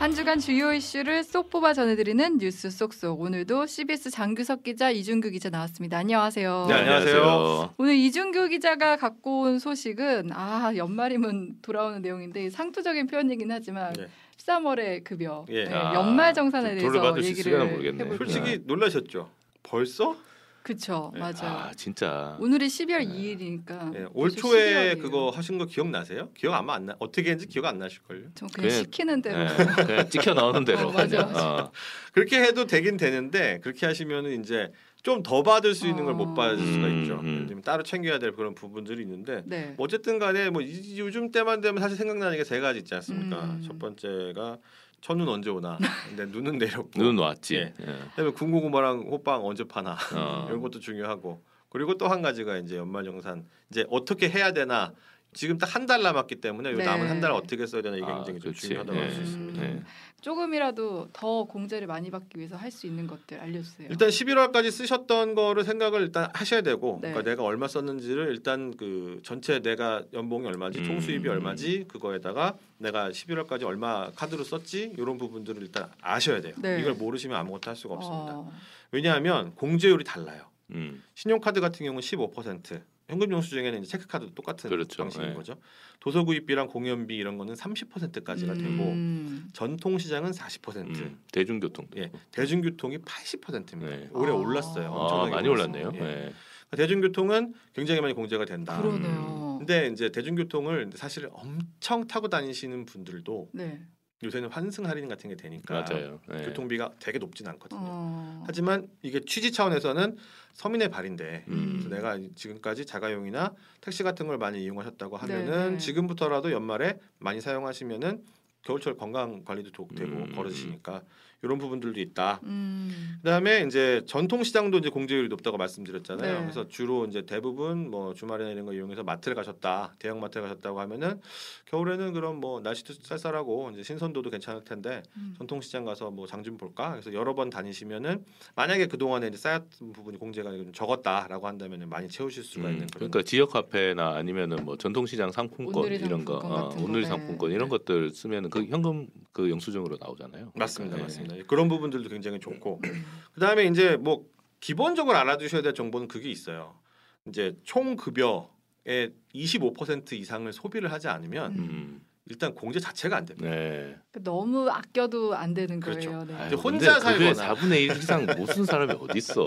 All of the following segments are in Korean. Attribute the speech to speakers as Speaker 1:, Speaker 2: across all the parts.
Speaker 1: 한 주간 주요 이슈를 쏙 뽑아 전해드리는 뉴스 쏙쏙. 오늘도 CBS 장규석 기자, 이준규 기자 나왔습니다. 안녕하세요.
Speaker 2: 네, 안녕하세요.
Speaker 1: 오늘 이준규 기자가 갖고 온 소식은 아 연말이면 돌아오는 내용인데 상투적인 표현이긴 하지만
Speaker 3: 네.
Speaker 1: 13월의 급여,
Speaker 3: 예.
Speaker 1: 네,
Speaker 2: 아,
Speaker 1: 연말 정산에 대해서
Speaker 2: 돌려받을 수
Speaker 1: 얘기를. 해볼게요.
Speaker 3: 솔직히 놀라셨죠? 벌써?
Speaker 1: 그쵸,
Speaker 3: 네.
Speaker 1: 맞아요.
Speaker 2: 아 진짜.
Speaker 1: 오늘이 12월 2일이니까
Speaker 3: 예, 올 초에 그거 하신 거 기억나세요? 기억 아마 안 나. 어떻게 했는지 기억 안 나실 걸요.
Speaker 1: 좀 그냥
Speaker 2: 그냥-
Speaker 1: 시키는 대로
Speaker 2: 예, 그냥 찍혀 나오는 대로.
Speaker 1: 어, 맞아.
Speaker 2: 어.
Speaker 3: 그렇게 해도 되긴 되는데 그렇게 하시면은 이제 좀 더 받을 수 있는 걸못
Speaker 1: 어.
Speaker 3: 받을 수가
Speaker 2: 음,
Speaker 3: 있죠.
Speaker 2: 음.
Speaker 3: 따로 챙겨야 될 그런 부분들이 있는데
Speaker 1: 네.
Speaker 3: 뭐 어쨌든 간에 뭐 이- 요즘 때만 되면 사실 생각나는 게 세 가지 있지 않습니까?
Speaker 1: 음.
Speaker 3: 첫 번째가 첫눈 언제 오나. 근데 눈은 내렸고.
Speaker 2: 눈 왔지.
Speaker 3: 예.
Speaker 2: 예.
Speaker 3: 그다음에 군고구마랑 호빵 언제 파나.
Speaker 2: 어.
Speaker 3: 이런 것도 중요하고 그리고 또 한 가지가 이제 연말정산 이제 어떻게 해야 되나 지금 딱 한 달 남았기 때문에 요
Speaker 1: 네.
Speaker 3: 남은 한 달 어떻게 써야 되나 이게
Speaker 2: 아,
Speaker 3: 굉장히 좀. 중요하다고 할수
Speaker 2: 예.
Speaker 3: 있습니다.
Speaker 2: 네.
Speaker 1: 조금이라도 더 공제를 많이 받기 위해서 할 수 있는 것들 알려주세요.
Speaker 3: 일단 11월까지 쓰셨던 거를 생각을 일단 하셔야 되고
Speaker 1: 네.
Speaker 3: 그러니까 내가 얼마 썼는지를 일단 그 전체 내가 연봉이 얼마지
Speaker 2: 음.
Speaker 3: 총 수입이 얼마지 그거에다가 내가 11월까지 얼마 카드로 썼지 이런 부분들을 일단 아셔야 돼요.
Speaker 1: 네.
Speaker 3: 이걸 모르시면 아무것도 할 수가 없습니다.
Speaker 1: 어,
Speaker 3: 왜냐하면 공제율이 달라요.
Speaker 2: 음.
Speaker 3: 신용카드 같은 경우는 15%, 현금 영수증에는 이제 체크카드도 똑같은
Speaker 2: 그렇죠.
Speaker 3: 방식인
Speaker 2: 네.
Speaker 3: 거죠. 도서구입비랑 공연비 이런 거는 30%까지가 되고
Speaker 1: 음.
Speaker 3: 전통시장은 40%,
Speaker 2: 음. 대중교통도.
Speaker 3: 예, 대중교통이 80%입니다.
Speaker 2: 네.
Speaker 3: 올해
Speaker 1: 아.
Speaker 3: 올랐어요.
Speaker 2: 아,
Speaker 3: 엄청나게
Speaker 2: 많이
Speaker 3: 올랐어요.
Speaker 2: 올랐네요.
Speaker 3: 예.
Speaker 2: 예.
Speaker 3: 대중교통은 굉장히 많이 공제가 된다.
Speaker 1: 그러네요.
Speaker 3: 근데 이제 대중교통을 사실 엄청 타고 다니시는 분들도
Speaker 1: 네.
Speaker 3: 요새는 환승 할인 같은 게 되니까
Speaker 2: 맞아요. 예.
Speaker 3: 교통비가 되게 높진 않거든요.
Speaker 1: 어.
Speaker 3: 하지만 이게 취지 차원에서는 서민의 발인데
Speaker 2: 음.
Speaker 3: 그래서 내가 지금까지 자가용이나 택시 같은 걸 많이 이용하셨다고 하면은
Speaker 1: 네.
Speaker 3: 지금부터라도 연말에 많이 사용하시면은 겨울철 건강 관리도 도- 되고
Speaker 2: 음.
Speaker 3: 걸으시니까 이런 부분들도 있다.
Speaker 1: 음.
Speaker 3: 그다음에 이제 전통 시장도 이제 공제율이 높다고 말씀드렸잖아요.
Speaker 1: 네.
Speaker 3: 그래서 주로 이제 대부분 뭐 주말이나 이런 거 이용해서 마트를 가셨다, 대형 마트를 가셨다고 하면은 겨울에는 그럼 뭐 날씨도 쌀쌀하고 이제 신선도도 괜찮을 텐데
Speaker 1: 음.
Speaker 3: 전통 시장 가서 뭐 장 좀 볼까? 그래서 여러 번 다니시면은 만약에 그 동안에 이제 쌓였던 부분이 공제가 좀 적었다라고 한다면은 많이 채우실 수가
Speaker 2: 음,
Speaker 3: 있는 그런
Speaker 2: 그러니까 지역 화폐나 아니면은 뭐 전통 시장 상품권 이런 거,
Speaker 1: 상품권
Speaker 2: 어,
Speaker 1: 같은
Speaker 2: 온누리
Speaker 1: 거,
Speaker 2: 상품권
Speaker 1: 네.
Speaker 2: 이런 것들 쓰면은 그 현금 그 영수증으로 나오잖아요.
Speaker 3: 맞습니다,
Speaker 2: 네.
Speaker 3: 맞습니다. 그런 부분들도 굉장히 좋고 그다음에 이제 뭐 기본적으로 알아두셔야 될 정보는 그게 있어요. 이제 총 급여의 25% 이상을 소비를 하지 않으면
Speaker 2: 음,
Speaker 3: 일단 공제 자체가 안 됩니다.
Speaker 2: 네.
Speaker 1: 너무 아껴도 안 되는
Speaker 3: 그렇죠.
Speaker 1: 거예요. 네.
Speaker 2: 아유,
Speaker 3: 혼자 살거나.
Speaker 2: 4분의 1 이상 못 쓴 사람이 어디 있어?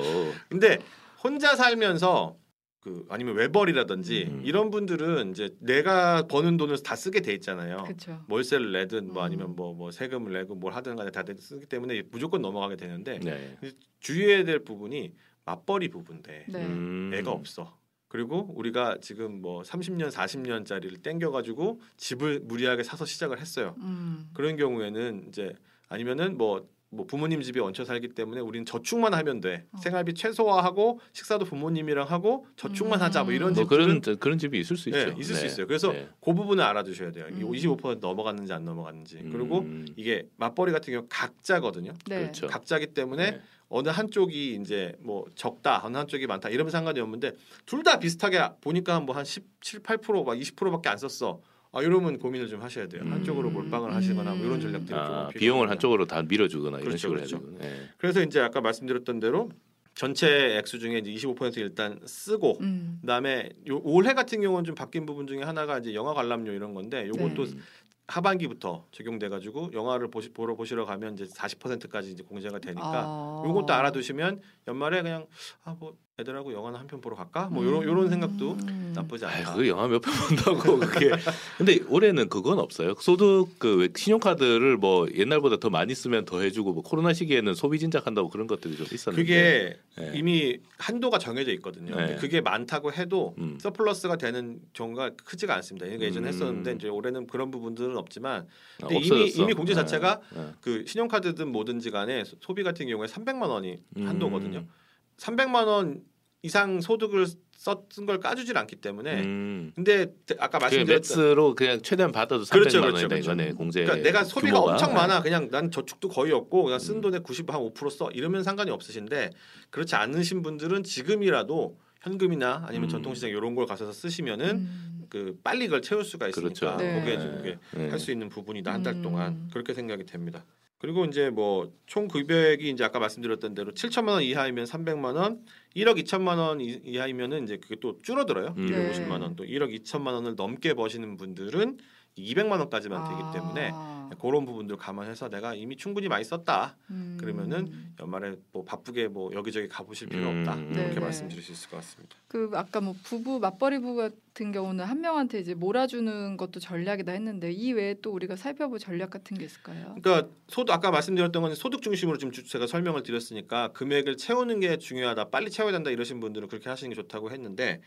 Speaker 3: 근데 혼자 살면서 그 아니면 외벌이라든지
Speaker 2: 음.
Speaker 3: 이런 분들은 이제 내가 버는 돈을 다 쓰게 돼 있잖아요.
Speaker 1: 그렇죠.
Speaker 3: 월세를 내든 뭐
Speaker 1: 음.
Speaker 3: 아니면 뭐뭐 세금을 내고 뭘 하든 간에 다 쓰기 때문에 무조건 넘어가게 되는데
Speaker 2: 네.
Speaker 3: 주의해야 될 부분이 맞벌이 부분인데
Speaker 1: 네.
Speaker 2: 음.
Speaker 3: 애가 없어. 그리고 우리가 지금 뭐 30년, 40년짜리를 땡겨 가지고 집을 무리하게 사서 시작을 했어요.
Speaker 1: 음.
Speaker 3: 그런 경우에는 이제 아니면은 뭐, 뭐 부모님 집에 얹혀 살기 때문에 우리는 저축만 하면 돼.
Speaker 1: 어.
Speaker 3: 생활비 최소화하고 식사도 부모님이랑 하고 저축만
Speaker 1: 음.
Speaker 3: 하자 뭐 이런
Speaker 2: 뭐
Speaker 3: 집들은
Speaker 2: 그런 그런 집이 있을 수
Speaker 3: 네,
Speaker 2: 있죠.
Speaker 3: 있을 수
Speaker 2: 네.
Speaker 3: 있어요. 그래서
Speaker 2: 네.
Speaker 3: 그 부분을 알아두셔야 돼요.
Speaker 1: 음.
Speaker 3: 25% 넘어갔는지 안 넘어갔는지. 그리고
Speaker 2: 음,
Speaker 3: 이게 맞벌이 같은 경우 각자거든요.
Speaker 1: 네.
Speaker 2: 그렇죠.
Speaker 3: 각자기 때문에
Speaker 2: 네.
Speaker 3: 어느 한쪽이 이제 뭐 적다, 어느 한쪽이 많다 이러면 상관이 없는데 둘 다 비슷하게 보니까 뭐 한 17, 8%막 20%밖에 안 썼어. 아 이러면 고민을 좀 하셔야 돼요.
Speaker 2: 음.
Speaker 3: 한쪽으로 몰빵을 하시거나 뭐 이런
Speaker 1: 음.
Speaker 3: 전략들이 좀
Speaker 2: 아,
Speaker 3: 필요합니다.
Speaker 2: 비용을 한쪽으로 다 밀어주거나 이런
Speaker 3: 그렇죠,
Speaker 2: 식으로
Speaker 3: 그렇죠.
Speaker 2: 해야 되고. 네.
Speaker 3: 그래서 이제 아까 말씀드렸던 대로 전체 액수 중에 이제 25% 일단 쓰고
Speaker 1: 음.
Speaker 3: 그다음에 요 올해 같은 경우는 좀 바뀐 부분 중에 하나가 이제 영화 관람료 이런 건데 요것도
Speaker 2: 음.
Speaker 3: 하반기부터 적용돼 가지고 영화를 보시, 보러 보시러 가면 이제 40%까지 이제 공제가 되니까
Speaker 1: 아.
Speaker 3: 요것도 알아두시면 연말에 그냥 아 뭐 애들하고 영화나 한 편 보러 갈까 뭐 요런
Speaker 1: 음.
Speaker 3: 요런 생각도 나쁘지 않다.
Speaker 2: 그 영화 몇 편 본다고 그게. 근데 올해는 그건 없어요. 소득 그왜 신용카드를 뭐 옛날보다 더 많이 쓰면 더 해주고 뭐 코로나 시기에는 소비 진작한다고 그런 것들이 좀 있었는데.
Speaker 3: 그게
Speaker 2: 네.
Speaker 3: 이미 한도가 정해져 있거든요.
Speaker 2: 네.
Speaker 3: 그게 많고 해도
Speaker 2: 음.
Speaker 3: 서플러스가 되는 경우가 크지가 않습니다. 그러니까 예전에
Speaker 2: 음.
Speaker 3: 했었는데 이제 올해는 그런 부분들은 없지만
Speaker 2: 아,
Speaker 3: 근데 이미
Speaker 2: 없어졌어.
Speaker 3: 이미 공제 자체가
Speaker 2: 네.
Speaker 3: 그 신용카드든 뭐든지 간에 소- 소비 같은 경우에 300만 원이
Speaker 2: 음.
Speaker 3: 한도거든요. 300만 원 이상 소득을 썼은 걸 까주질 않기 때문에
Speaker 2: 음.
Speaker 3: 근데 아까
Speaker 2: 그
Speaker 3: 말씀드렸던
Speaker 2: 맥스로 그냥 최대한 받아도 300만
Speaker 3: 그렇죠,
Speaker 2: 원이다
Speaker 3: 그렇죠, 그렇죠.
Speaker 2: 이거네 공제.
Speaker 3: 그러니까 내가 소비가
Speaker 2: 규모가.
Speaker 3: 엄청 많아 그냥 난 저축도 거의 없고 그냥 쓴
Speaker 2: 음.
Speaker 3: 돈의 90한5%써 이러면 상관이 없으신데 그렇지 않으신 분들은 지금이라도 현금이나 아니면
Speaker 2: 음.
Speaker 3: 전통시장 이런 걸 가셔서 쓰시면은
Speaker 1: 음.
Speaker 3: 그 빨리 그걸 채울 수가 있으니까
Speaker 2: 그렇죠.
Speaker 1: 네.
Speaker 3: 그게 좀 이게
Speaker 2: 네.
Speaker 3: 할수 있는 부분이다 한달
Speaker 1: 음.
Speaker 3: 동안 그렇게 생각이 됩니다. 그리고 이제 뭐 총 급여액이 이제 아까 말씀드렸던 대로 7천만 원 이하이면 300만 원, 1억 2천만 원 이- 이하이면은 이제 그게 또 줄어들어요.
Speaker 2: 음.
Speaker 3: 250만 원, 또 1억 2천만 원을 넘게 버시는 분들은 200만 원까지만 되기 때문에
Speaker 1: 아.
Speaker 3: 그런 부분들 감안해서 내가 이미 충분히 많이 썼다.
Speaker 1: 음.
Speaker 3: 그러면은 연말에 뭐 바쁘게 뭐 여기저기 가보실 필요
Speaker 2: 음.
Speaker 3: 없다.
Speaker 2: 네,
Speaker 3: 이렇게
Speaker 1: 네.
Speaker 3: 말씀드릴 수 있을 것 같습니다.
Speaker 1: 그 아까 뭐 부부 맞벌이 부부 같은 경우는 한 명한테 이제 몰아주는 것도 전략이다 했는데 이 외에 또 우리가 살펴볼 전략 같은 게 있을까요?
Speaker 3: 그러니까 소득 아까 말씀드렸던 건 소득 중심으로 지금 주- 제가 설명을 드렸으니까 금액을 채우는 게 중요하다, 빨리 채워야 된다 이러신 분들은 그렇게 하시는 게 좋다고 했는데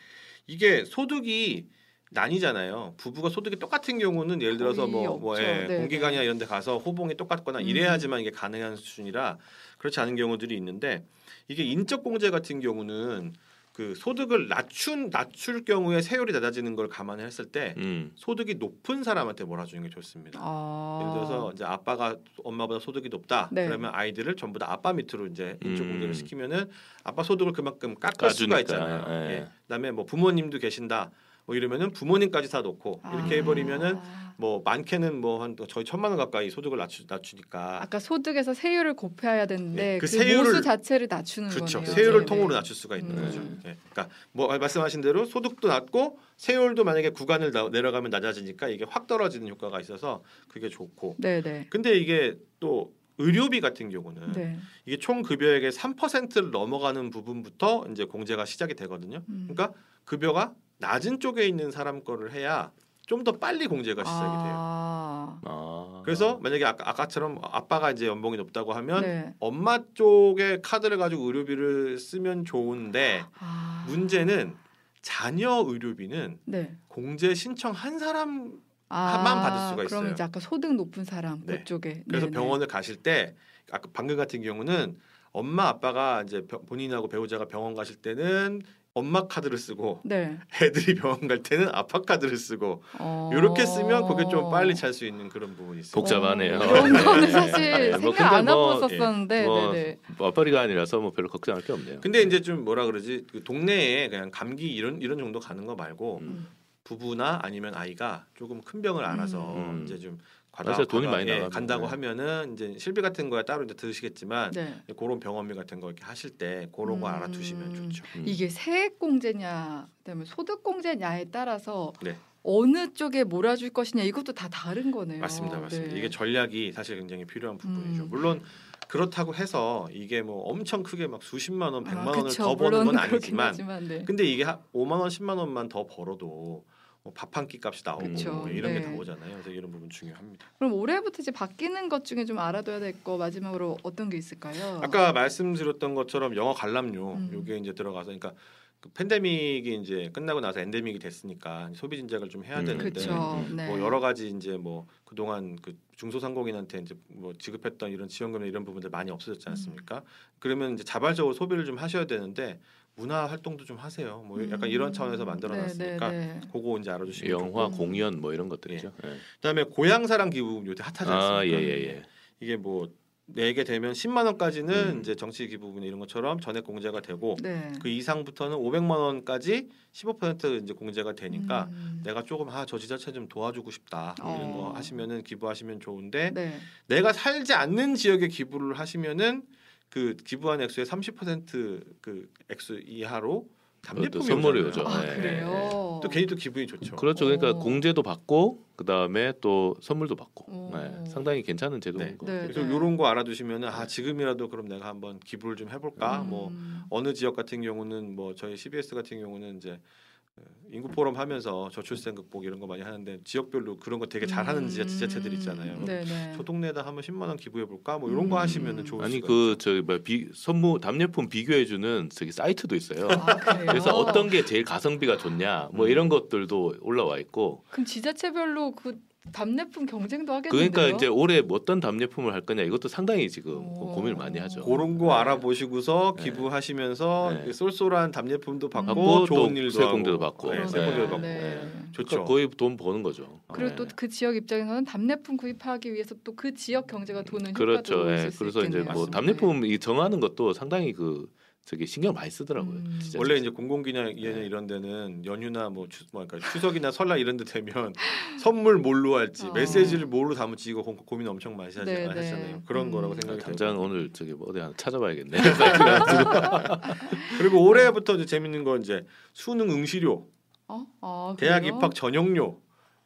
Speaker 3: 이게 소득이 나뉘잖아요. 부부가 소득이 똑같은 경우는 예를 들어서 뭐, 뭐. 예,
Speaker 1: 네,
Speaker 3: 공기관이나 이런 데 가서 호봉이 똑같거나
Speaker 1: 음.
Speaker 3: 이래야지만 이게 가능한 수준이라 그렇지 않은 경우들이 있는데 이게 인적 공제 같은 경우는 그 소득을 낮춘 낮출 경우에 세율이 낮아지는 걸 감안했을 때
Speaker 2: 음.
Speaker 3: 소득이 높은 사람한테 몰아주는 게 좋습니다.
Speaker 1: 아.
Speaker 3: 예를 들어서 이제 아빠가 엄마보다 소득이 높다.
Speaker 1: 네.
Speaker 3: 그러면 아이들을 전부 다 아빠 밑으로 이제 인적
Speaker 2: 음.
Speaker 3: 공제를 시키면은 아빠 소득을 그만큼 깎을 수가
Speaker 2: 까주니까,
Speaker 3: 있잖아요.
Speaker 2: 예.
Speaker 3: 예. 그다음에 뭐 부모님도 계신다. 뭐 이러면은 부모님까지 다 놓고 이렇게
Speaker 1: 아.
Speaker 3: 해버리면은 뭐 많게는 뭐 한 저희 천만 원 가까이 소득을 낮추, 낮추니까
Speaker 1: 아까 소득에서 세율을 곱해야 되는데
Speaker 3: 네,
Speaker 1: 그,
Speaker 3: 그 세율을-
Speaker 1: 모수 자체를 낮추는
Speaker 3: 그렇죠.
Speaker 1: 거네요.
Speaker 3: 세율을
Speaker 1: 네,
Speaker 3: 통으로
Speaker 1: 네.
Speaker 3: 낮출 수가 있는
Speaker 1: 음.
Speaker 3: 거죠. 예. 그러니까 뭐 말씀하신 대로 소득도 낮고 세율도 만약에 구간을 나- 내려가면 낮아지니까 이게 확 떨어지는 효과가 있어서 그게 좋고.
Speaker 1: 네, 네.
Speaker 3: 근데 이게 또 의료비 같은 경우는
Speaker 1: 네.
Speaker 3: 이게 총 급여액의 3%를 넘어가는 부분부터 이제 공제가 시작이 되거든요.
Speaker 1: 음.
Speaker 3: 그러니까 급여가 낮은 쪽에 있는 사람 거를 해야 좀 더 빨리 공제가 시작이 돼요.
Speaker 1: 아.
Speaker 2: 아.
Speaker 3: 그래서 만약에 아까, 아까처럼 아빠가 이제 연봉이 높다고 하면
Speaker 1: 네.
Speaker 3: 엄마 쪽에 카드를 가지고 의료비를 쓰면 좋은데
Speaker 1: 아.
Speaker 3: 문제는 자녀 의료비는
Speaker 1: 네.
Speaker 3: 공제 신청 한 사람
Speaker 1: 아,
Speaker 3: 만 받을 수가 있어요.
Speaker 1: 그럼 이제 아까 소득 높은 사람
Speaker 3: 네.
Speaker 1: 그쪽에.
Speaker 3: 그래서
Speaker 1: 네, 네.
Speaker 3: 병원을 가실 때 아까 방금 같은 경우는 엄마 아빠가 이제 병- 본인하고 배우자가 병원 가실 때는 엄마 카드를 쓰고
Speaker 1: 네.
Speaker 3: 애들이 병원 갈 때는 아빠 카드를 쓰고
Speaker 1: 어...
Speaker 3: 이렇게 쓰면 그게 좀 빨리 찰 수 있는 그런 부분이 있어요.
Speaker 2: 복잡하네요.
Speaker 1: 어, 그런 거는
Speaker 2: 네.
Speaker 1: 사실
Speaker 2: 네. 뭐
Speaker 1: 생각 안
Speaker 2: 근데 뭐,
Speaker 1: 해봤었었는데.
Speaker 2: 뭐
Speaker 1: 네, 네.
Speaker 2: 맞벌이가 아니라서 뭐 별로 걱정할 게 없네요.
Speaker 3: 근데 이제 좀 뭐라 그러지 그 동네에 그냥 감기 이런 이런 정도 가는 거 말고
Speaker 2: 음.
Speaker 3: 부부나 아니면 아이가 조금 큰 병을 안아서
Speaker 2: 음.
Speaker 3: 이제 좀.
Speaker 2: 돈이
Speaker 3: 과다-
Speaker 2: 많이
Speaker 3: 예,
Speaker 2: 나가면.
Speaker 3: 간다고
Speaker 2: 네.
Speaker 3: 하면은 이제 실비 같은 거야 따로 이제 들으시겠지만
Speaker 1: 네.
Speaker 3: 그런 병원비 같은 거 이렇게 하실 때 그런 거
Speaker 1: 음.
Speaker 3: 알아두시면 좋죠.
Speaker 2: 음.
Speaker 1: 이게 세액 공제냐, 그다음에 소득 공제냐에 따라서
Speaker 3: 네.
Speaker 1: 어느 쪽에 몰아줄 것이냐 이것도 다 다른 거네요.
Speaker 3: 맞습니다, 맞습니다.
Speaker 1: 네.
Speaker 3: 이게 전략이 사실 굉장히 필요한 부분이죠.
Speaker 1: 음.
Speaker 3: 물론 그렇다고 해서 이게 뭐 엄청 크게 막 수십만 원, 백만
Speaker 1: 아,
Speaker 3: 원을
Speaker 1: 그쵸.
Speaker 3: 더 버는 건 아니지만,
Speaker 1: 하지만, 네.
Speaker 3: 근데 이게 한 5만 원, 10만 원만 더 벌어도 뭐 밥 한 끼 값이 나오고
Speaker 1: 그쵸.
Speaker 3: 뭐 이런
Speaker 1: 네.
Speaker 3: 게 나오잖아요. 그래서 이런 부분 중요합니다.
Speaker 1: 그럼 올해부터 이제 바뀌는 것 중에 좀 알아둬야 될 거 마지막으로 어떤 게 있을까요?
Speaker 3: 아까 말씀드렸던 것처럼 영어 관람료
Speaker 1: 음.
Speaker 3: 요게 이제 들어가서 그러니까 그 팬데믹이 이제 끝나고 나서 엔데믹이 됐으니까 소비 진작을 좀 해야
Speaker 2: 음.
Speaker 3: 되는데
Speaker 1: 그렇죠.
Speaker 2: 음.
Speaker 1: 네.
Speaker 3: 뭐 여러 가지 이제 뭐 그동안 그 중소상공인한테 이제 뭐 지급했던 이런 지원금 이런 부분들 많이 없어졌지 않습니까? 그러면 이제 자발적으로 소비를 좀 하셔야 되는데 문화 활동도 좀 하세요. 뭐 약간 이런 차원에서 만들어 놨으니까
Speaker 1: 네, 네, 네.
Speaker 3: 그거 이제 알아주시면
Speaker 2: 영화,
Speaker 3: 좋고.
Speaker 2: 공연 뭐 이런 것들이죠. 예.
Speaker 3: 그다음에 고향 사랑 기부 요새 핫하지 않습니까?
Speaker 2: 아, 예, 예, 예.
Speaker 3: 이게 뭐 내게 되면 10만 원까지는
Speaker 2: 음.
Speaker 3: 이제 정치 기부분 이런 것처럼 전액 공제가 되고
Speaker 1: 네.
Speaker 3: 그 이상부터는 500만 원까지 15% 이제 공제가 되니까
Speaker 1: 음.
Speaker 3: 내가 조금 아 저 지자체 좀 도와주고 싶다 이런 거
Speaker 1: 어.
Speaker 3: 하시면은 기부하시면 좋은데
Speaker 1: 네.
Speaker 3: 내가 살지 않는 지역에 기부를 하시면은 그 기부한 액수의 30%그 액수 이하로
Speaker 2: 그것도
Speaker 3: 답례품이
Speaker 2: 선물이
Speaker 3: 오잖아요.
Speaker 2: 오죠.
Speaker 1: 아
Speaker 2: 네.
Speaker 1: 그래요.
Speaker 3: 또 괜히 또 기분이 좋죠.
Speaker 2: 그렇죠. 그러니까
Speaker 1: 어.
Speaker 2: 공제도 받고 그 다음에 또 선물도 받고
Speaker 1: 오.
Speaker 2: 네. 상당히 괜찮은 제도인
Speaker 3: 네.
Speaker 2: 거.
Speaker 1: 네.
Speaker 3: 그래서 이런 거 알아두시면은 아 지금이라도 그럼 내가 한번 기부를 좀 해볼까
Speaker 1: 음.
Speaker 3: 뭐 어느 지역 같은 경우는 뭐 저희 CBS 같은 경우는 이제 어, 인구 포럼 하면서 저출생 극복 이런 거 많이 하는데 지역별로 그런 거 되게 잘하는 지자- 지자체들 있잖아요.
Speaker 1: 네네.
Speaker 3: 저 동네에다 한번 10만 원 기부해 볼까 뭐 이런 거
Speaker 1: 음.
Speaker 3: 하시면은 좋을
Speaker 2: 아니
Speaker 3: 수가
Speaker 2: 그. 저기 뭐비 선물 답례품 비교해 주는 저기 사이트도 있어요.
Speaker 1: 아?
Speaker 2: 그래서 어떤 게 제일 가성비가 좋냐 뭐
Speaker 3: 음.
Speaker 2: 이런 것들도 올라와 있고
Speaker 1: 그럼 지자체별로 그 답례품 경쟁도 하겠는데요?
Speaker 2: 그러니까 이제 올해 뭐 어떤 답례품을 할 거냐 이것도 상당히 지금
Speaker 1: 오.
Speaker 2: 고민을 많이 하죠.
Speaker 3: 그런 거 알아보시고서
Speaker 2: 네.
Speaker 3: 기부하시면서
Speaker 2: 네.
Speaker 3: 그 쏠쏠한 답례품도 받고
Speaker 2: 받고
Speaker 3: 좋은
Speaker 2: 또
Speaker 3: 일도
Speaker 2: 세공제도
Speaker 3: 하고.
Speaker 2: 받고.
Speaker 3: 네,
Speaker 2: 네.
Speaker 3: 세공제도 받고
Speaker 1: 네.
Speaker 2: 네.
Speaker 3: 좋죠.
Speaker 2: 그러니까 거의 돈 버는 거죠.
Speaker 1: 그리고
Speaker 2: 네.
Speaker 1: 또그 지역 입장에서는 답례품 구입하기 위해서 또 그 지역 경제가 도는
Speaker 2: 그렇죠.
Speaker 1: 효과도
Speaker 2: 예.
Speaker 1: 있을 수
Speaker 2: 그래서 이제
Speaker 1: 있겠네요.
Speaker 2: 뭐
Speaker 3: 맞습니다.
Speaker 2: 답례품 이 정하는 것도 상당히 그 저기 신경 많이 쓰더라고요.
Speaker 1: 음.
Speaker 2: 진짜.
Speaker 3: 원래 이제 공공기념
Speaker 2: 네.
Speaker 3: 이런 데는 연휴나 뭐, 추, 뭐 그러니까 추석이나 설날 이런 데 되면 선물 뭘로 할지
Speaker 1: 어.
Speaker 3: 메시지를 뭘로 담을지 이거 고, 고민 엄청 많이 하시,
Speaker 1: 네,
Speaker 3: 하시잖아요.
Speaker 1: 네.
Speaker 3: 그런
Speaker 1: 음.
Speaker 3: 거라고
Speaker 2: 아,
Speaker 3: 생각이
Speaker 2: 당장
Speaker 3: 들고
Speaker 2: 오늘 저기 뭐 어디 하나 찾아봐야겠네.
Speaker 3: 그리고 올해부터 이제 재밌는 건 이제 수능 응시료,
Speaker 1: 어? 아,
Speaker 3: 대학
Speaker 1: 그래요?
Speaker 3: 입학 전용료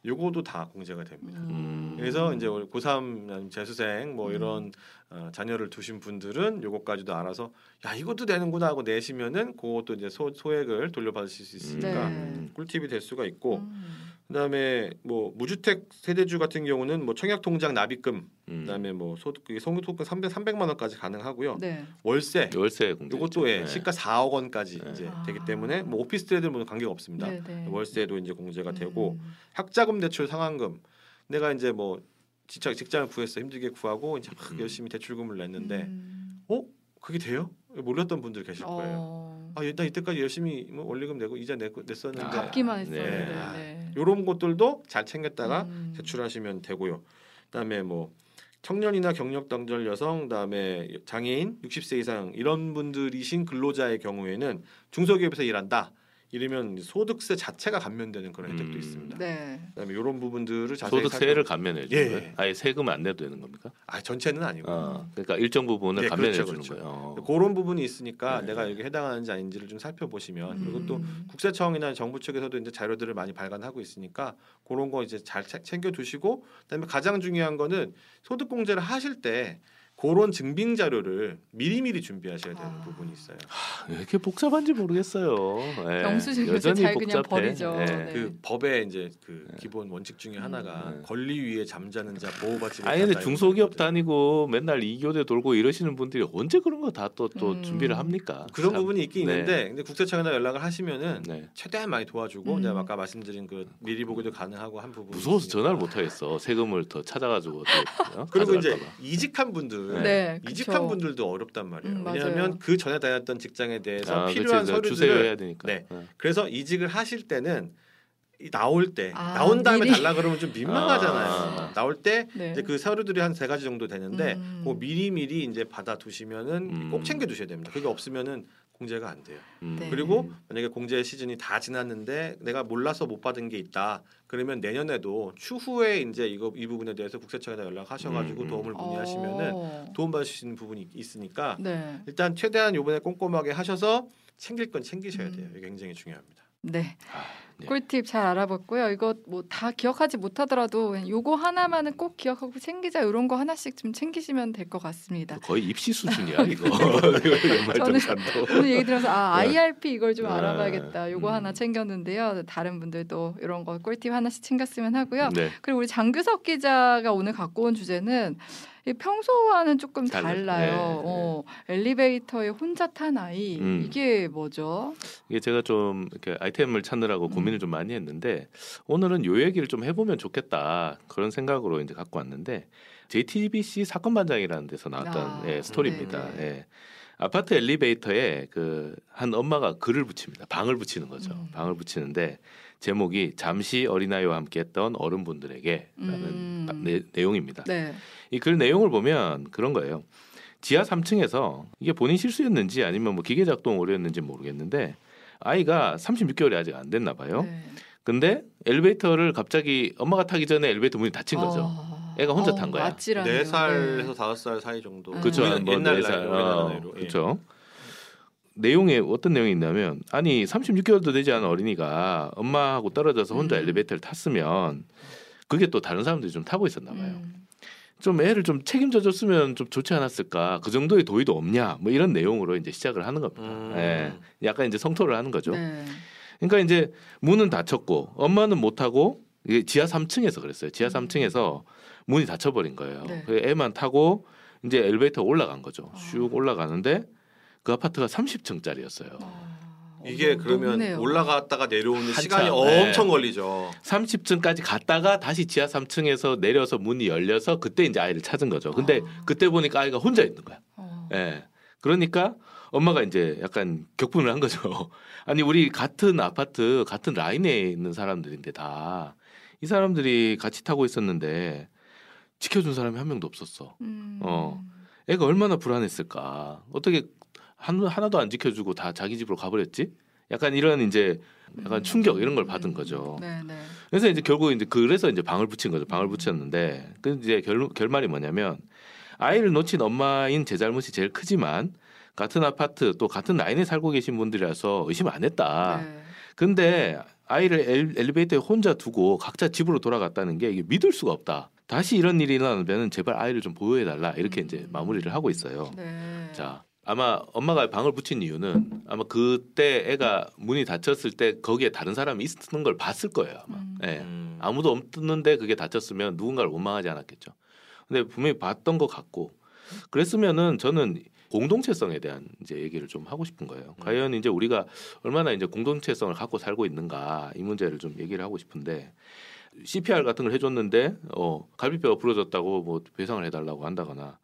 Speaker 3: 요거도 다 공제가 됩니다.
Speaker 2: 음.
Speaker 3: 그래서 이제 우리 고3 재수생 뭐
Speaker 1: 음.
Speaker 3: 이런 어, 자녀를 두신 분들은 요거까지도 알아서 야 이것도 되는구나 하고 내시면은 그것도 이제 소, 소액을 돌려받으실 수 있으니까
Speaker 1: 네.
Speaker 3: 꿀팁이 될 수가 있고
Speaker 1: 음.
Speaker 3: 그다음에 뭐 무주택 세대주 같은 경우는 뭐 청약 통장 납입금
Speaker 2: 음.
Speaker 3: 그다음에 뭐 소득 소득 300 300만 원까지 가능하고요.
Speaker 1: 네.
Speaker 3: 월세
Speaker 2: 월세.
Speaker 3: 요것도 예,
Speaker 2: 네.
Speaker 3: 시가 4억 원까지
Speaker 2: 네.
Speaker 3: 이제
Speaker 1: 아.
Speaker 3: 되기 때문에 뭐 오피스텔들은 관계가 없습니다.
Speaker 1: 네, 네.
Speaker 3: 월세도 이제 공제가 되고
Speaker 1: 음.
Speaker 3: 학자금 대출 상환금 내가 이제 뭐 직장 직장을 구했어 힘들게 구하고 이제 막
Speaker 2: 음.
Speaker 3: 열심히 대출금을 냈는데
Speaker 1: 음.
Speaker 3: 어 그게 돼요? 몰랐던 분들 계실 거예요.
Speaker 1: 어.
Speaker 3: 아, 나 이때까지 열심히 뭐 원리금 내고 이자 내고 냈었는데
Speaker 2: 아,
Speaker 1: 갚기만
Speaker 2: 네.
Speaker 1: 했었는데.
Speaker 3: 아,
Speaker 1: 네.
Speaker 3: 요런 것들도 잘 챙겼다가
Speaker 1: 음.
Speaker 3: 제출하시면 되고요. 그다음에 뭐 청년이나 경력 단절 여성, 그다음에 장애인, 60세 이상 이런 분들이신 근로자의 경우에는 중소기업에서 일한다. 이러면 소득세 자체가 감면되는 그런 혜택도
Speaker 2: 음.
Speaker 3: 있습니다.
Speaker 1: 네.
Speaker 3: 그다음에 이런 부분들을 자세히
Speaker 2: 소득세를 감면해
Speaker 3: 예,
Speaker 2: 주는
Speaker 3: 예.
Speaker 2: 거예요. 아예 세금 안 내도 되는 겁니까?
Speaker 3: 아 전체는 아니고
Speaker 2: 어, 그러니까 일정 부분을
Speaker 3: 네,
Speaker 2: 감면해
Speaker 3: 그렇죠,
Speaker 2: 주는
Speaker 3: 그렇죠.
Speaker 2: 거예요. 어.
Speaker 3: 그런 부분이 있으니까
Speaker 2: 네.
Speaker 3: 내가 여기 해당하는지 아닌지를 좀 살펴보시면 그리고 또
Speaker 1: 음.
Speaker 3: 국세청이나 정부 측에서도 이제 자료들을 많이 발간하고 있으니까 그런 거 이제 잘 채- 챙겨 두시고 그다음에 가장 중요한 거는 소득 공제를 하실 때 그런 증빙 자료를 미리미리 준비하셔야 되는
Speaker 1: 아.
Speaker 3: 부분이 있어요.
Speaker 2: 왜 이렇게 복잡한지 모르겠어요. 예.
Speaker 1: 영수증 요새
Speaker 2: 여전히
Speaker 1: 잘 그냥
Speaker 2: 복잡해.
Speaker 1: 버리죠.
Speaker 2: 예.
Speaker 1: 네.
Speaker 3: 그 법의 이제 그
Speaker 2: 네.
Speaker 3: 기본 원칙 중에
Speaker 1: 음.
Speaker 3: 하나가
Speaker 2: 네.
Speaker 3: 권리 위에 잠자는 자 보호받지
Speaker 2: 아니 근데
Speaker 3: 못한다
Speaker 2: 중소기업. 다니고 맨날 이교대 돌고 이러시는 분들이 언제 그런 거 다 또또
Speaker 1: 음.
Speaker 2: 준비를 합니까?
Speaker 3: 그런
Speaker 2: 참.
Speaker 3: 부분이 있긴
Speaker 2: 네.
Speaker 3: 있는데 근데 국세청에다 연락을 하시면은
Speaker 2: 네.
Speaker 3: 최대한 많이 도와주고
Speaker 1: 음.
Speaker 3: 내가 아까 말씀드린 그 미리 보기도 가능하고 한 부분
Speaker 2: 무서워서 전화를 못 하겠어. 세금을 더 찾아가지고 또, 어?
Speaker 3: 그리고 이제. 이직한 분들
Speaker 1: 네.
Speaker 3: 이직한
Speaker 1: 그쵸.
Speaker 3: 분들도 어렵단 말이에요.
Speaker 1: 음.
Speaker 3: 왜냐하면 그 전에 다녔던 직장에 대해서
Speaker 2: 아,
Speaker 3: 필요한
Speaker 2: 그치, 그 주세요
Speaker 3: 서류들을
Speaker 2: 해야 되니까.
Speaker 3: 네.
Speaker 2: 어.
Speaker 3: 그래서 이직을 하실 때는 이 나올 때
Speaker 1: 아,
Speaker 3: 나온 다음에
Speaker 1: 미리.
Speaker 3: 달라 그러면 좀 민망하잖아요.
Speaker 2: 아.
Speaker 3: 나올 때
Speaker 1: 네.
Speaker 3: 이제 그 서류들이 한 세 가지 정도 되는데
Speaker 1: 음.
Speaker 3: 그 미리 미리 이제 받아 두시면은
Speaker 2: 음.
Speaker 3: 꼭 챙겨 두셔야 됩니다. 그게 없으면은 공제가 안 돼요.
Speaker 2: 음.
Speaker 1: 네.
Speaker 3: 그리고 만약에 공제 시즌이 다 지났는데 내가 몰라서 못 받은 게 있다. 그러면 내년에도 추후에 이제 이거 이 부분에 대해서 국세청에다 연락하셔가지고
Speaker 2: 음, 음.
Speaker 3: 도움을 문의하시면은
Speaker 1: 어.
Speaker 3: 도움 받을 수 있는 부분이 있으니까
Speaker 1: 네.
Speaker 3: 일단 최대한 요번에 꼼꼼하게 하셔서 챙길 건 챙기셔야
Speaker 1: 음.
Speaker 3: 돼요. 이게 굉장히 중요합니다.
Speaker 1: 네.
Speaker 2: 아, 네.
Speaker 1: 꿀팁 잘 알아봤고요. 이거 뭐 다 기억하지 못하더라도 요거 하나만은 꼭 기억하고 챙기자 이런 거 하나씩 좀 챙기시면 될 것 같습니다.
Speaker 2: 거의 입시 수준이야 이거. 연말정산도.
Speaker 1: 오늘 얘기 들어서 아
Speaker 2: 네.
Speaker 1: IRP 이걸 좀
Speaker 2: 네.
Speaker 1: 알아봐야겠다. 요거
Speaker 2: 음.
Speaker 1: 하나 챙겼는데요. 다른 분들도 이런 거 꿀팁 하나씩 챙겼으면 하고요.
Speaker 2: 네.
Speaker 1: 그리고 우리 장규석 기자가 오늘 갖고 온 주제는 이 평소와는 조금
Speaker 2: 달라요.
Speaker 1: 달라요.
Speaker 2: 네,
Speaker 1: 어, 엘리베이터에 혼자 탄 아이
Speaker 2: 음.
Speaker 1: 이게 뭐죠?
Speaker 2: 이게 제가 좀 이렇게 아이템을 찾느라고
Speaker 1: 음.
Speaker 2: 고민을 좀 많이 했는데 오늘은 요 얘기를 좀 해보면 좋겠다 그런 생각으로 이제 갖고 왔는데 JTBC 사건 반장이라는 데서 나왔던
Speaker 1: 아,
Speaker 2: 예, 스토리입니다.
Speaker 1: 네.
Speaker 2: 예. 아파트 엘리베이터에 그 한 엄마가 글을 붙입니다. 방을 붙이는 거죠.
Speaker 1: 음.
Speaker 2: 방을 붙이는데 제목이 잠시 어린아이와 함께했던 어른분들에게라는
Speaker 1: 음.
Speaker 2: 내, 내용입니다.
Speaker 1: 네.
Speaker 2: 이글 내용을 보면 그런 거예요. 지하 3층에서 이게 본인 실수였는지 아니면 뭐 기계 작동 오류였는지 모르겠는데 아이가 36개월이 아직 안 됐나 봐요.
Speaker 1: 네.
Speaker 2: 근데 엘리베이터를 갑자기 엄마가 타기 전에 엘리베이터 문이 닫힌 거죠.
Speaker 1: 아.
Speaker 2: 애가 혼자
Speaker 1: 어,
Speaker 2: 탄 거야.
Speaker 1: 아찔하네요.
Speaker 3: 네 살에서
Speaker 1: 네.
Speaker 3: 다섯 살 사이 정도.
Speaker 1: 음.
Speaker 2: 그렇죠. 뭐
Speaker 3: 옛날
Speaker 2: 네
Speaker 3: 나이,
Speaker 2: 어,
Speaker 3: 나이로. 예.
Speaker 2: 그렇죠. 내용에 어떤 내용이 있냐면 아니 36개월도 되지 않은 어린이가 엄마하고 떨어져서 혼자
Speaker 1: 음.
Speaker 2: 엘리베이터를 탔으면 그게 또 다른 사람들이 좀 타고 있었나 봐요.
Speaker 1: 음.
Speaker 2: 좀 애를 좀 책임져 줬으면 좀 좋지 않았을까? 그 정도의 도의도 없냐? 뭐 이런 내용으로 이제 시작을 하는 겁니다.
Speaker 3: 음.
Speaker 2: 예. 약간 이제 성토를 하는 거죠.
Speaker 1: 네.
Speaker 2: 그러니까 이제 문은 닫혔고 엄마는 못 타고 이게 지하 3층에서 그랬어요. 지하
Speaker 1: 음.
Speaker 2: 3층에서 문이 닫혀버린 거예요.
Speaker 1: 네.
Speaker 2: 그 애만 타고 이제 엘리베이터 올라간 거죠.
Speaker 1: 아.
Speaker 2: 쭉 올라가는데 그 아파트가 30층짜리였어요.
Speaker 1: 아,
Speaker 3: 이게
Speaker 1: 어,
Speaker 3: 그러면
Speaker 1: 높네요.
Speaker 3: 올라갔다가 내려오는
Speaker 2: 한참,
Speaker 3: 시간이
Speaker 2: 네.
Speaker 3: 엄청 걸리죠.
Speaker 2: 30층까지 갔다가 다시 지하 3층에서 내려서 문이 열려서 그때 이제 아이를 찾은 거죠. 근데
Speaker 1: 아.
Speaker 2: 그때 보니까 아이가 혼자 있는 거야.
Speaker 1: 어.
Speaker 2: 예. 그러니까 엄마가 이제 약간 격분을 한 거죠. 아니 우리 같은 아파트 같은 라인에 있는 사람들인데 다 이 사람들이 같이 타고 있었는데 지켜준 사람이 한 명도 없었어.
Speaker 1: 음.
Speaker 2: 어. 애가 얼마나 불안했을까. 어떻게 한, 하나도 안 지켜주고 다 자기 집으로 가버렸지? 약간 이런 이제 약간 충격 이런 걸 받은 거죠.
Speaker 1: 네, 네.
Speaker 2: 그래서 이제 결국 이제 그래서 이제 방을 붙인 거죠. 방을 붙였는데 그 이제 결, 결말이 뭐냐면 아이를 놓친 엄마인 제 잘못이 제일 크지만 같은 아파트 또 같은 라인에 살고 계신 분들이라서 의심 안 했다.
Speaker 1: 네.
Speaker 2: 근데 아이를 엘, 엘리베이터에 혼자 두고 각자 집으로 돌아갔다는 게 이게 믿을 수가 없다. 다시 이런 일이 일어나면 제발 아이를 좀 보호해 달라 이렇게 이제 마무리를 하고 있어요.
Speaker 1: 네.
Speaker 2: 자 아마 엄마가 방을 붙인 이유는 아마 그때 애가 문이 닫혔을 때 거기에 다른 사람이 있는 걸 봤을 거예요 아마.
Speaker 1: 음.
Speaker 2: 예.
Speaker 3: 음.
Speaker 2: 아무도 없는데 그게 닫혔으면 누군가를 원망하지 않았겠죠. 근데 분명히 봤던 것 같고 그랬으면은 저는 공동체성에 대한 이제 얘기를 좀 하고 싶은 거예요.
Speaker 3: 음.
Speaker 2: 과연 이제 우리가 얼마나 이제 공동체성을 갖고 살고 있는가 이 문제를 좀 얘기를 하고 싶은데 CPR 같은 걸 해줬는데 어 갈비뼈가 부러졌다고 뭐 배상을 해달라고 한다거나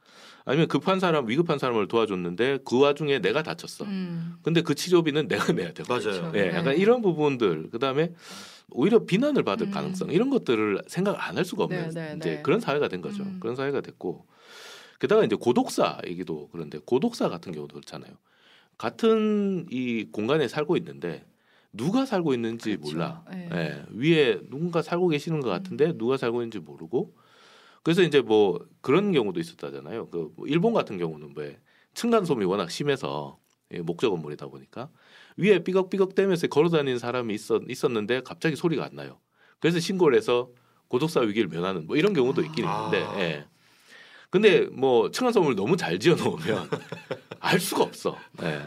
Speaker 2: 아니면 급한 사람 위급한 사람을 도와줬는데 그 와중에 내가 다쳤어.
Speaker 1: 음.
Speaker 2: 근데 그 치료비는 내가 내야 되고
Speaker 3: 맞아요.
Speaker 2: 예, 약간
Speaker 1: 네.
Speaker 2: 이런 부분들 그다음에 오히려 비난을 받을
Speaker 1: 음.
Speaker 2: 가능성 이런 것들을 생각 안 할 수가 없는
Speaker 1: 네, 네,
Speaker 2: 이제
Speaker 1: 네.
Speaker 2: 그런 사회가 된 거죠.
Speaker 1: 음.
Speaker 2: 그런 사회가 됐고 게다가 이제 고독사 얘기도 그런데 고독사 같은 경우도 그렇잖아요. 같은 이 공간에 살고 있는데 누가 살고 있는지
Speaker 1: 그렇죠.
Speaker 2: 몰라.
Speaker 1: 네.
Speaker 2: 예, 위에 누군가 살고 계시는 것 같은데 누가 살고 있는지 모르고 그래서 이제 뭐 그런 경우도 있었다잖아요. 그뭐 일본 같은 경우는 왜 층간 소음이 워낙 심해서 예, 목적 건물이다 보니까 위에 삐걱삐걱 대면서 걸어다니는 사람이 있었, 있었는데 갑자기 소리가 안 나요. 그래서 신고를 해서 고독사 위기를 면하는 뭐 이런 경우도 있긴
Speaker 3: 아.
Speaker 2: 있는데. 예. 근데 뭐 층간 소음을 너무 잘 지어 놓으면 알 수가 없어. 예.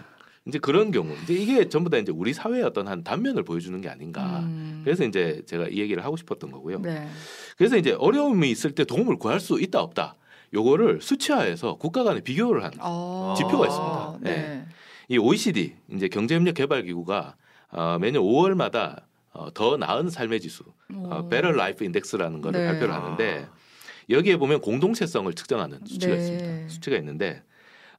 Speaker 2: 이제 그런 경우 이제 이게 전부 다 이제 우리 사회의 어떤 한 단면을 보여주는 게 아닌가.
Speaker 1: 음.
Speaker 2: 그래서 이제 제가 이 얘기를 하고 싶었던 거고요.
Speaker 1: 네.
Speaker 2: 그래서 이제 어려움이 있을 때 도움을 구할 수 있다 없다. 요거를 수치화해서 국가 간에 비교를 한
Speaker 1: 어.
Speaker 2: 지표가 있습니다.
Speaker 1: 네.
Speaker 2: 이 OECD 이제 경제협력 개발 기구가 어, 매년 5월마다 어, 더 나은 삶의 지수, 어,
Speaker 1: 오.
Speaker 2: Better Life Index라는 거를
Speaker 1: 네.
Speaker 2: 발표를 하는데 여기에 보면 공동체성을 측정하는 수치가
Speaker 1: 네.
Speaker 2: 있습니다. 수치가 있는데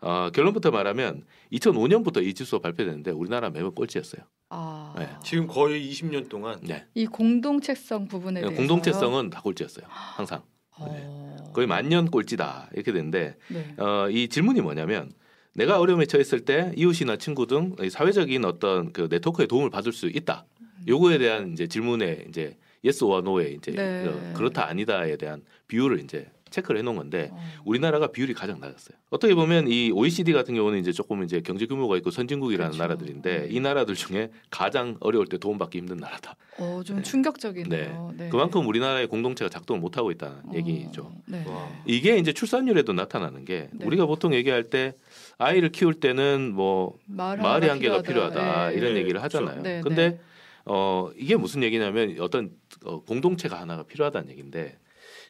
Speaker 2: 어, 결론부터 말하면 2005년부터 이 지수가 발표됐는데 우리나라 매번 꼴찌였어요.
Speaker 1: 아.
Speaker 2: 네.
Speaker 3: 지금 거의 20년 동안
Speaker 2: 네.
Speaker 1: 이 공동체성 부분에 대해서
Speaker 2: 공동체성은 다 꼴찌였어요. 항상
Speaker 1: 어.
Speaker 2: 거의 만년 꼴찌다 이렇게 되는데
Speaker 1: 네.
Speaker 2: 어, 이 질문이 뭐냐면 내가 어려움에 처했을 때 이웃이나 친구 등이 사회적인 어떤 그 네트워크의 도움을 받을 수 있다. 요거에 대한 이제 질문에 이제 yes or no에 이제
Speaker 1: 네.
Speaker 2: 어, 그렇다 아니다에 대한 비율을 이제 체크를 해놓은 건데
Speaker 1: 어.
Speaker 2: 우리나라가 비율이 가장 낮았어요. 어떻게 보면 이 OECD 같은 경우는 이제 조금 이제 경제 규모가 있고 선진국이라는
Speaker 1: 그렇죠.
Speaker 2: 나라들인데 이 나라들 중에 가장 어려울 때 도움받기 힘든 나라다.
Speaker 1: 어, 좀
Speaker 2: 네.
Speaker 1: 충격적이네요. 네.
Speaker 2: 그만큼 우리나라의 공동체가 작동을 못 하고 있다는
Speaker 1: 어.
Speaker 2: 얘기죠.
Speaker 1: 네.
Speaker 3: 와.
Speaker 2: 이게 이제 출산율에도 나타나는 게
Speaker 1: 네.
Speaker 2: 우리가 보통 얘기할 때 아이를 키울 때는 뭐
Speaker 1: 마을
Speaker 2: 마을의
Speaker 1: 하나가
Speaker 2: 한계가 필요하다
Speaker 1: 네.
Speaker 2: 이런
Speaker 3: 네,
Speaker 2: 얘기를
Speaker 3: 그렇죠.
Speaker 2: 하잖아요.
Speaker 1: 네,
Speaker 2: 근데
Speaker 1: 네.
Speaker 2: 어 이게 무슨 얘기냐면 어떤 어, 공동체가 하나가 필요하다는 얘기인데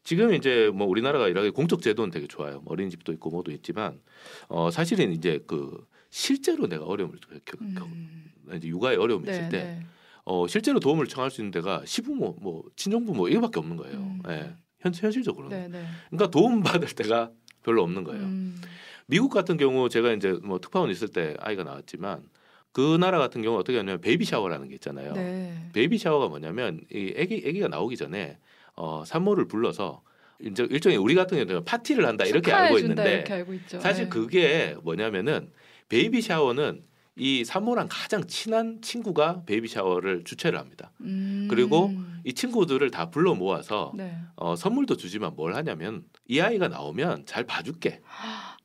Speaker 2: 지금 이제 뭐 우리나라가 이렇게 공적 제도는 되게 좋아요. 뭐 어린이집도 있고 뭐도 있지만 어 사실은 이제 그 실제로 내가 어려움을 겪, 겪,
Speaker 1: 음.
Speaker 2: 이제 육아에 어려움이
Speaker 1: 네,
Speaker 2: 있을 때
Speaker 1: 네.
Speaker 2: 어, 실제로 도움을 청할 수 있는 데가 시부모, 뭐 친정부모 이거밖에 없는 거예요.
Speaker 1: 음.
Speaker 2: 예. 현, 현실적으로는.
Speaker 1: 네, 네.
Speaker 2: 그러니까 도움 받을 데가 별로 없는 거예요.
Speaker 1: 음.
Speaker 2: 미국 같은 경우 제가 이제 뭐 특파원 있을 때 아이가 나왔지만 그 나라 같은 경우 어떻게 하냐면 baby shower라는 게 있잖아요.
Speaker 1: 네.
Speaker 2: baby shower가 뭐냐면 이 아기 아기가 나오기 전에 어 산모를 불러서 이제 일종의 우리 같은 경우는 파티를 한다 이렇게 알고 있는데
Speaker 1: 이렇게 알고.
Speaker 2: 사실
Speaker 1: 네.
Speaker 2: 그게 뭐냐면은 baby shower는 이 산모랑 가장 친한 친구가 baby shower를 주최를 합니다.
Speaker 1: 음.
Speaker 2: 그리고 이 친구들을 다 불러 모아서
Speaker 1: 네.
Speaker 2: 어, 선물도 주지만 뭘 하냐면 이 아이가 나오면 잘 봐줄게.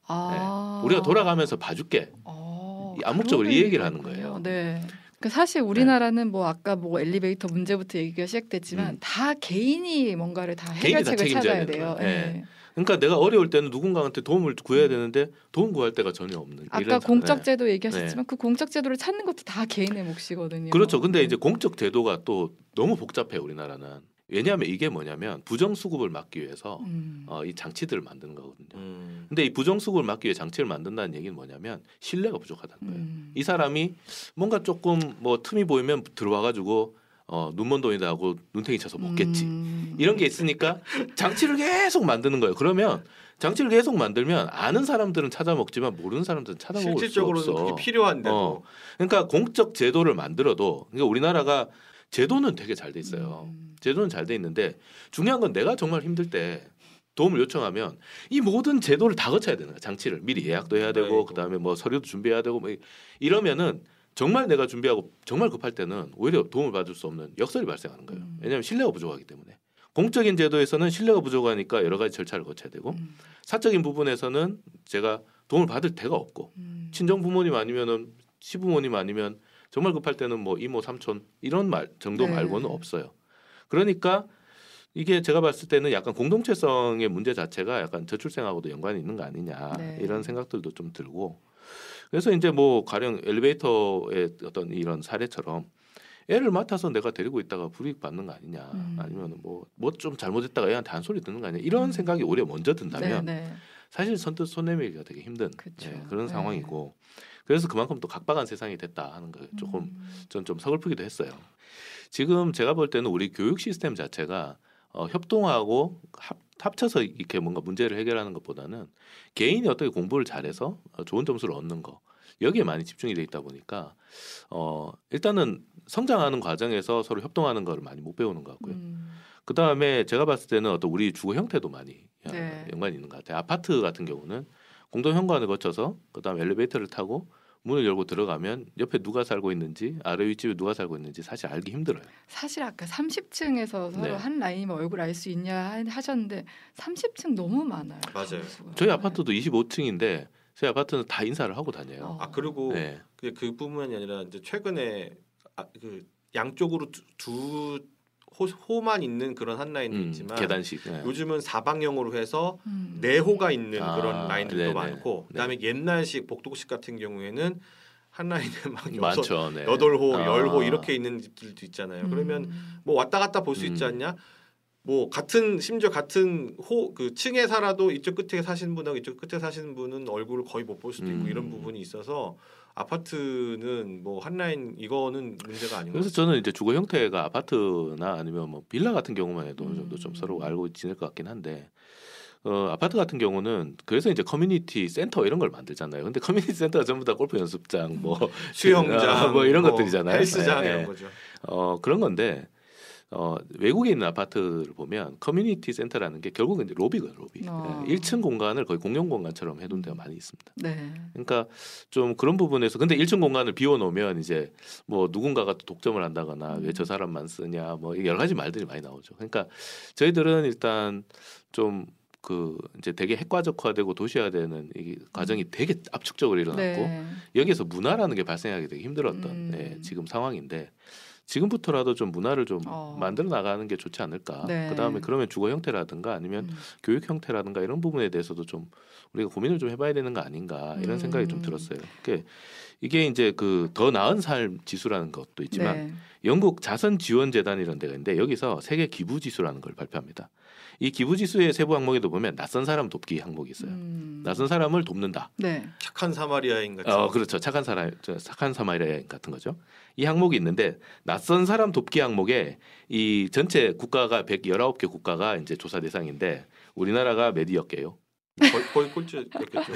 Speaker 1: 아.
Speaker 2: 우리가 돌아가면서 봐줄게.
Speaker 1: 어,
Speaker 2: 이 암묵적으로 이 얘기를 하는. 거예요.
Speaker 1: 네. 그 사실 우리나라는 뭐 아까 뭐 엘리베이터 문제부터 얘기가 시작됐지만
Speaker 2: 음.
Speaker 1: 다 개인이 뭔가를 다 해결책을 찾아야 돼요.
Speaker 2: 거예요.
Speaker 1: 네.
Speaker 2: 그러니까 내가 어려울 때는 누군가한테 도움을 구해야 되는데 도움 구할 데가 전혀 없는.
Speaker 1: 아까 공적
Speaker 2: 네.
Speaker 1: 제도 얘기하셨지만 그 공적 제도를 찾는 것도 다 개인의 몫이거든요.
Speaker 2: 그렇죠. 근데 이제 공적 제도가 또 너무 복잡해 우리나라는. 왜냐하면 이게 뭐냐면 부정수급을 막기 위해서
Speaker 1: 음.
Speaker 2: 어, 이 장치들을 만드는 거거든요.
Speaker 3: 음.
Speaker 2: 근데 이 부정수급을 막기 위해 장치를 만든다는 얘기는 뭐냐면 신뢰가 부족하다는 거예요.
Speaker 1: 음.
Speaker 2: 이 사람이 뭔가 조금 뭐 틈이 보이면 들어와가지고 어, 눈먼 돈이다 하고 눈탱이 쳐서 먹겠지.
Speaker 1: 음.
Speaker 2: 이런 게 있으니까 장치를 계속 만드는 거예요. 그러면 장치를 계속 만들면 아는 사람들은 찾아 먹지만 모르는 사람들은 찾아먹을 수
Speaker 3: 실질적으로는
Speaker 2: 없어.
Speaker 3: 그게 필요한데도
Speaker 2: 어. 그러니까 공적 제도를 만들어도 그러니까 우리나라가 제도는 되게 잘 돼 있어요.
Speaker 1: 음.
Speaker 2: 제도는 잘 돼 있는데 중요한 건 내가 정말 힘들 때 도움을 요청하면 이 모든 제도를 다 거쳐야 되는 거야. 장치를 미리 예약도 해야 되고. 그다음에 뭐 서류도 준비해야 되고 뭐 이- 이러면은 정말 내가 준비하고 정말 급할 때는 오히려 도움을 받을 수 없는 역설이 발생하는 거예요.
Speaker 1: 음.
Speaker 2: 왜냐하면 신뢰가 부족하기 때문에. 공적인 제도에서는 신뢰가 부족하니까 여러 가지 절차를 거쳐야 되고
Speaker 1: 음.
Speaker 2: 사적인 부분에서는 제가 도움을 받을 데가 없고
Speaker 1: 음.
Speaker 2: 친정 부모님 아니면은 시부모님 아니면 정말 급할 때는 뭐 이모 삼촌 이런 말 정도
Speaker 1: 네.
Speaker 2: 말고는 없어요. 그러니까 이게 제가 봤을 때는 약간 공동체성의 문제 자체가 약간 저출생하고도 연관이 있는 거 아니냐
Speaker 1: 네.
Speaker 2: 이런 생각들도 좀 들고 그래서 이제 뭐 가령 엘리베이터의 어떤 이런 사례처럼 애를 맡아서 내가 데리고 있다가 불이익 받는 거 아니냐
Speaker 1: 음.
Speaker 2: 아니면 뭐 뭐 좀 잘못했다가 애한테 한 소리 듣는 거 아니냐 이런
Speaker 1: 음.
Speaker 2: 생각이 오히려 먼저 든다면
Speaker 1: 네, 네.
Speaker 2: 사실 선뜻 손 내밀기가 되게 힘든. 예, 그런
Speaker 1: 네.
Speaker 2: 상황이고 그래서 그만큼 또 각박한 세상이 됐다 하는 거 조금
Speaker 1: 음.
Speaker 2: 전좀 서글프기도 했어요. 지금 제가 볼 때는 우리 교육 시스템 자체가 어, 협동하고 합, 합쳐서 이렇게 뭔가 문제를 해결하는 것보다는 개인이 어떻게 공부를 잘해서 어, 좋은 점수를 얻는 거 여기에 많이 집중이 돼 있다 보니까 어, 일단은 성장하는 과정에서 서로 협동하는 거를 많이 못 배우는 것 같고요.
Speaker 1: 음.
Speaker 2: 그 다음에 제가 봤을 때는 어떤 우리 주거 형태도 많이 어,
Speaker 1: 네.
Speaker 2: 연관이 있는 것 같아요. 아파트 같은 경우는 공동 현관을 거쳐서 그 다음에 엘리베이터를 타고 문을 열고 들어가면 옆에 누가 살고 있는지 아래 윗집에 누가 살고 있는지 사실 알기 힘들어요.
Speaker 1: 사실 아까 30층에서 서로
Speaker 2: 네.
Speaker 1: 한 라인이면 얼굴 알 수 있냐 하- 하셨는데 30층 너무 많아요.
Speaker 3: 맞아요.
Speaker 1: 점수가.
Speaker 2: 저희
Speaker 1: 네.
Speaker 2: 아파트도 25층인데 저희 아파트는 다 인사를 하고 다녀요.
Speaker 1: 어.
Speaker 3: 아 그리고
Speaker 2: 네.
Speaker 3: 그 그뿐만이 아니라 이제 최근에 아, 그 양쪽으로 두, 두 호, 호만 있는 그런 한 라인도
Speaker 2: 음,
Speaker 3: 있지만
Speaker 2: 계단식. 네.
Speaker 3: 요즘은 사방형으로 해서
Speaker 1: 음.
Speaker 3: 네 호가 있는
Speaker 2: 아,
Speaker 3: 그런 라인들도
Speaker 2: 네네.
Speaker 3: 많고 그다음에 옛날식 복도식 같은 경우에는 한 라인에 막 여섯,
Speaker 2: 많죠. 네.
Speaker 3: 여덟 호,
Speaker 2: 아.
Speaker 3: 열호 이렇게 있는 집들도 있잖아요. 그러면
Speaker 1: 음.
Speaker 3: 뭐 왔다 갔다 볼 수 있지
Speaker 2: 음.
Speaker 3: 않냐? 뭐 같은 심지어 같은 호 그 층에 살아도 이쪽 끝에 사시는 분하고 이쪽 끝에 사시는 분은 얼굴을 거의 못 볼 수도 있고
Speaker 2: 음.
Speaker 3: 이런 부분이 있어서 아파트는 뭐 한 라인 이거는 문제가 것
Speaker 2: 그래서 저는 이제 주거 형태가 아파트나 아니면 뭐 빌라 같은 경우만 해도 어느 정도 좀
Speaker 1: 음.
Speaker 2: 서로 알고 지낼 것 같긴 한데 어, 아파트 같은 경우는 그래서 이제 커뮤니티 센터 이런 걸 만들잖아요. 근데 커뮤니티 센터가 전부 다 골프 연습장 뭐
Speaker 3: 수영장
Speaker 2: 아, 뭐 이런 것들이잖아요.
Speaker 3: 헬스장
Speaker 2: 예,
Speaker 3: 이런
Speaker 2: 예.
Speaker 3: 거죠.
Speaker 2: 어, 그런 건데 어, 외국에 있는 아파트를 보면 커뮤니티 센터라는 게 결국은 이제 로비거든요, 로비.
Speaker 1: 어.
Speaker 2: 예, 1층 공간을 거의 공용 공간처럼 해둔 데가 많이 있습니다.
Speaker 1: 네.
Speaker 2: 그러니까 좀 그런 부분에서 근데 1층 공간을 비워놓으면 이제 뭐 누군가가 또 독점을 한다거나 왜 저 사람만 쓰냐 뭐 여러 가지 말들이 많이 나오죠. 그러니까 저희들은 일단 좀 그 이제 되게 핵가족화되고 도시화되는 이 과정이 되게 압축적으로 일어났고
Speaker 1: 네.
Speaker 2: 여기에서 문화라는 게 발생하기 되게 힘들었던
Speaker 1: 음.
Speaker 2: 예, 지금 상황인데 지금부터라도 좀 문화를 좀
Speaker 1: 어.
Speaker 2: 만들어 나가는 게 좋지 않을까.
Speaker 1: 네.
Speaker 2: 그다음에 그러면 주거 형태라든가 아니면
Speaker 1: 음.
Speaker 2: 교육 형태라든가 이런 부분에 대해서도 좀 우리가 고민을 좀 해봐야 되는 거 아닌가 이런 생각이 좀
Speaker 1: 음.
Speaker 2: 들었어요. 이게 이게 이제 그 더 나은 삶 지수라는 것도 있지만
Speaker 1: 네.
Speaker 2: 영국 자선 지원 재단이라는 데가 있는데 여기서 세계 기부 지수라는 걸 발표합니다. 이 기부 지수의 세부 항목에도 보면 낯선 사람 돕기 항목이 있어요.
Speaker 1: 음.
Speaker 2: 낯선 사람을 돕는다.
Speaker 1: 네.
Speaker 3: 착한 사마리아인 같은.
Speaker 2: 어, 그렇죠. 착한 사람, 저 착한 사마리아인 같은 거죠. 이 항목이 있는데 낯선 사람 돕기 항목에 이 전체 국가가 119개 국가가 이제 조사 대상인데 우리나라가 몇이었게요?
Speaker 3: 거의, 거의 꼴찌였겠죠.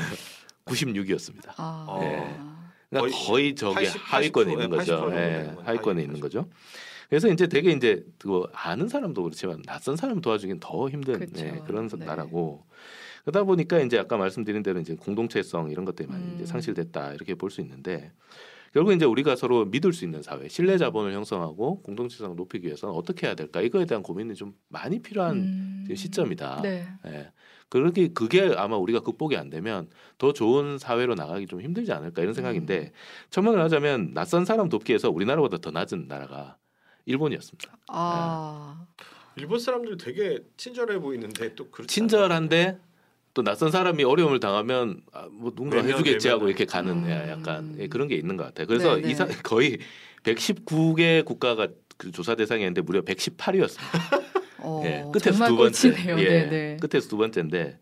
Speaker 2: 96이었습니다.
Speaker 1: 아.
Speaker 2: 예. 그러니까
Speaker 3: 거의
Speaker 2: 거의, 저기
Speaker 3: 80,
Speaker 2: 하위권에
Speaker 3: 80%,
Speaker 2: 있는 거죠.
Speaker 3: 80% 정도
Speaker 2: 예. 하위권에 있는 거죠. 그래서 이제 되게 이제 그 아는 사람도 그렇지만 낯선 사람 도와주긴 더 힘든
Speaker 1: 그쵸.
Speaker 2: 예, 그런
Speaker 1: 네.
Speaker 2: 나라고 그러다 보니까 이제 아까 말씀드린 대로 이제 공동체성 이런 것들이 많이
Speaker 1: 음.
Speaker 2: 이제 상실됐다 이렇게 볼 수 있는데 결국 이제 우리가 서로 믿을 수 있는 사회, 신뢰 자본을 형성하고 공동체성을 높이기 위해서는 어떻게 해야 될까 이거에 대한 고민이 좀 많이 필요한
Speaker 1: 음.
Speaker 2: 시점이다.
Speaker 1: 네.
Speaker 2: 예. 그렇게 그게 아마 우리가 극복이 안 되면 더 좋은 사회로 나가기 좀 힘들지 않을까 이런 생각인데
Speaker 1: 음.
Speaker 2: 첨언을 하자면 낯선 사람 돕기에서 우리나라보다 더 낮은 나라가 일본이었습니다.
Speaker 1: 아.
Speaker 3: 일본 사람들 되게 친절해 보이는데 또 그렇지
Speaker 2: 친절한데 또 낯선 사람이 어려움을 당하면 아, 뭐 누군가
Speaker 3: 외면,
Speaker 2: 해주겠지 하고
Speaker 3: 외면하는.
Speaker 2: 이렇게 가는
Speaker 1: 음.
Speaker 2: 예, 약간 예, 그런 게 있는 것 같아요. 그래서
Speaker 1: 네, 네.
Speaker 2: 이사, 거의 119개 국가가 그 조사 대상이었는데 무려 118위였습니다.
Speaker 1: 어,
Speaker 2: 예, 끝에서 두 번째. 예,
Speaker 1: 네, 네.
Speaker 2: 끝에서 두 번째인데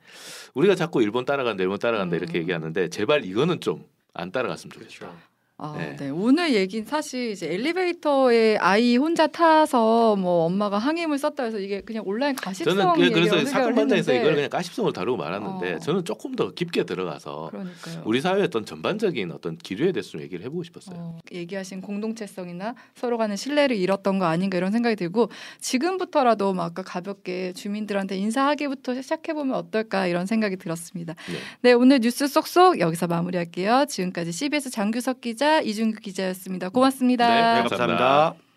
Speaker 2: 우리가 자꾸 일본 따라간다, 일본 따라간다
Speaker 1: 음.
Speaker 2: 이렇게 얘기하는데 제발 이거는 좀 안 따라갔으면 좋겠다.
Speaker 3: 그렇죠.
Speaker 1: 아,
Speaker 2: 네.
Speaker 1: 네. 오늘 얘기는 사실 이제 엘리베이터에 아이 혼자 타서 뭐 엄마가 항의문을 썼다 해서 이게 그냥 온라인 가십성
Speaker 2: 저는 그- 그래서 사건
Speaker 1: 했는데
Speaker 2: 이걸 그냥 가십성으로 다루고 말았는데
Speaker 1: 어.
Speaker 2: 저는 조금 더 깊게 들어가서
Speaker 1: 그러니까요.
Speaker 2: 우리 사회의 어떤 전반적인 어떤 기류에 대해서 좀 얘기를 해보고 싶었어요.
Speaker 1: 어, 얘기하신 공동체성이나 서로 간의 신뢰를 잃었던 거 아닌가 이런 생각이 들고 지금부터라도 뭐 아까 가볍게 주민들한테 인사하기부터 시작해 보면 어떨까 이런 생각이 들었습니다.
Speaker 2: 네.
Speaker 1: 네 오늘 뉴스 쏙쏙 여기서 마무리할게요. 지금까지 CBS 장규석 기자 이준규 기자였습니다. 고맙습니다.
Speaker 2: 네,
Speaker 3: 네, 감사합니다.